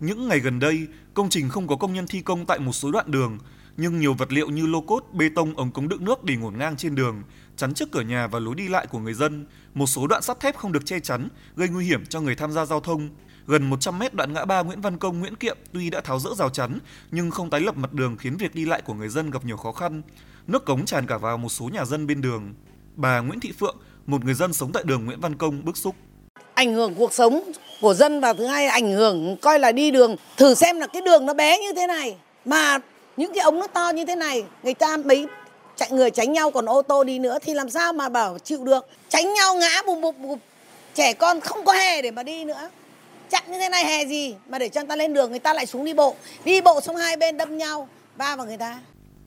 Những ngày gần đây, công trình không có công nhân thi công tại một số đoạn đường, nhưng nhiều vật liệu như lô cốt, bê tông, ống cống đựng nước để ngổn ngang trên đường, chắn trước cửa nhà và lối đi lại của người dân. Một số đoạn sắt thép không được che chắn, gây nguy hiểm cho người tham gia giao thông. Gần 100 mét đoạn ngã ba Nguyễn Văn Công, Nguyễn Kiệm tuy đã tháo rỡ rào chắn, nhưng không tái lập mặt đường khiến việc đi lại của người dân gặp nhiều khó khăn. Nước cống tràn cả vào một số nhà dân bên đường. Bà Nguyễn Thị Phượng, một người dân sống tại đường Nguyễn Văn Công bức xúc. Ảnh hưởng cuộc sống của dân và thứ hai ảnh hưởng coi là đi đường. Thử xem là cái đường nó bé như thế này mà những cái ống nó to như thế này, người ta mấy chạy người tránh nhau còn ô tô đi nữa thì làm sao mà bảo chịu được. Tránh nhau ngã bùm bụp bụp. Trẻ con không có hè để mà đi nữa. Chặn như thế này hè gì mà để cho người ta lên đường người ta lại xuống đi bộ. Đi bộ xong hai bên đâm nhau, va vào người ta.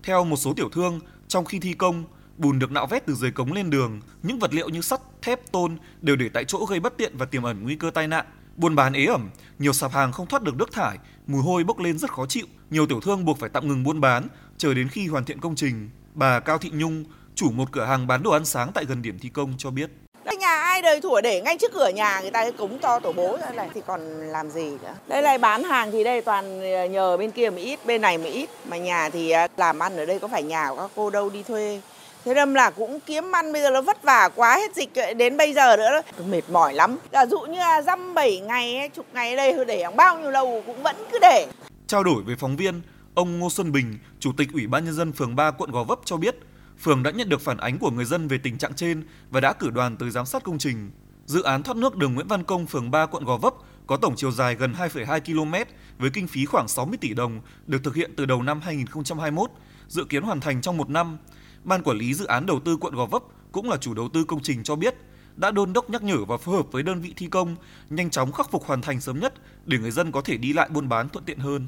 Theo một số tiểu thương, trong khi thi công, bùn được nạo vét từ dưới cống lên đường, những vật liệu như sắt, thép, tôn đều để tại chỗ gây bất tiện và tiềm ẩn nguy cơ tai nạn. Buôn bán ế ẩm, nhiều sạp hàng không thoát được nước thải, mùi hôi bốc lên rất khó chịu. Nhiều tiểu thương buộc phải tạm ngừng buôn bán, chờ đến khi hoàn thiện công trình. Bà Cao Thị Nhung, chủ một cửa hàng bán đồ ăn sáng tại gần điểm thi công cho biết. Cái nhà ai đời thủa để ngay trước cửa nhà người ta cái cống to tổ bố ra này thì còn làm gì nữa. Đây này bán hàng thì đây toàn nhờ bên kia một ít, bên này một ít. Mà nhà thì à, làm ăn ở đây có phải nhà của các cô đâu đi thuê. Thế nên là cũng kiếm ăn bây giờ nó vất vả quá hết dịch đến bây giờ nữa đó. Mệt mỏi lắm. Giả dụ như là dăm 7 ngày, chục ngày ở đây để bao nhiêu lâu cũng vẫn cứ để. Trao đổi với phóng viên, ông Ngô Xuân Bình, Chủ tịch Ủy ban Nhân dân phường 3 quận Gò Vấp cho biết, phường đã nhận được phản ánh của người dân về tình trạng trên và đã cử đoàn tới giám sát công trình. Dự án thoát nước đường Nguyễn Văn Công, phường 3, quận Gò Vấp có tổng chiều dài gần 2,2 km với kinh phí khoảng 60 tỷ đồng, được thực hiện từ đầu năm 2021, dự kiến hoàn thành trong một năm. Ban quản lý dự án đầu tư quận Gò Vấp cũng là chủ đầu tư công trình cho biết, đã đôn đốc nhắc nhở và phối hợp với đơn vị thi công, nhanh chóng khắc phục hoàn thành sớm nhất để người dân có thể đi lại buôn bán thuận tiện hơn.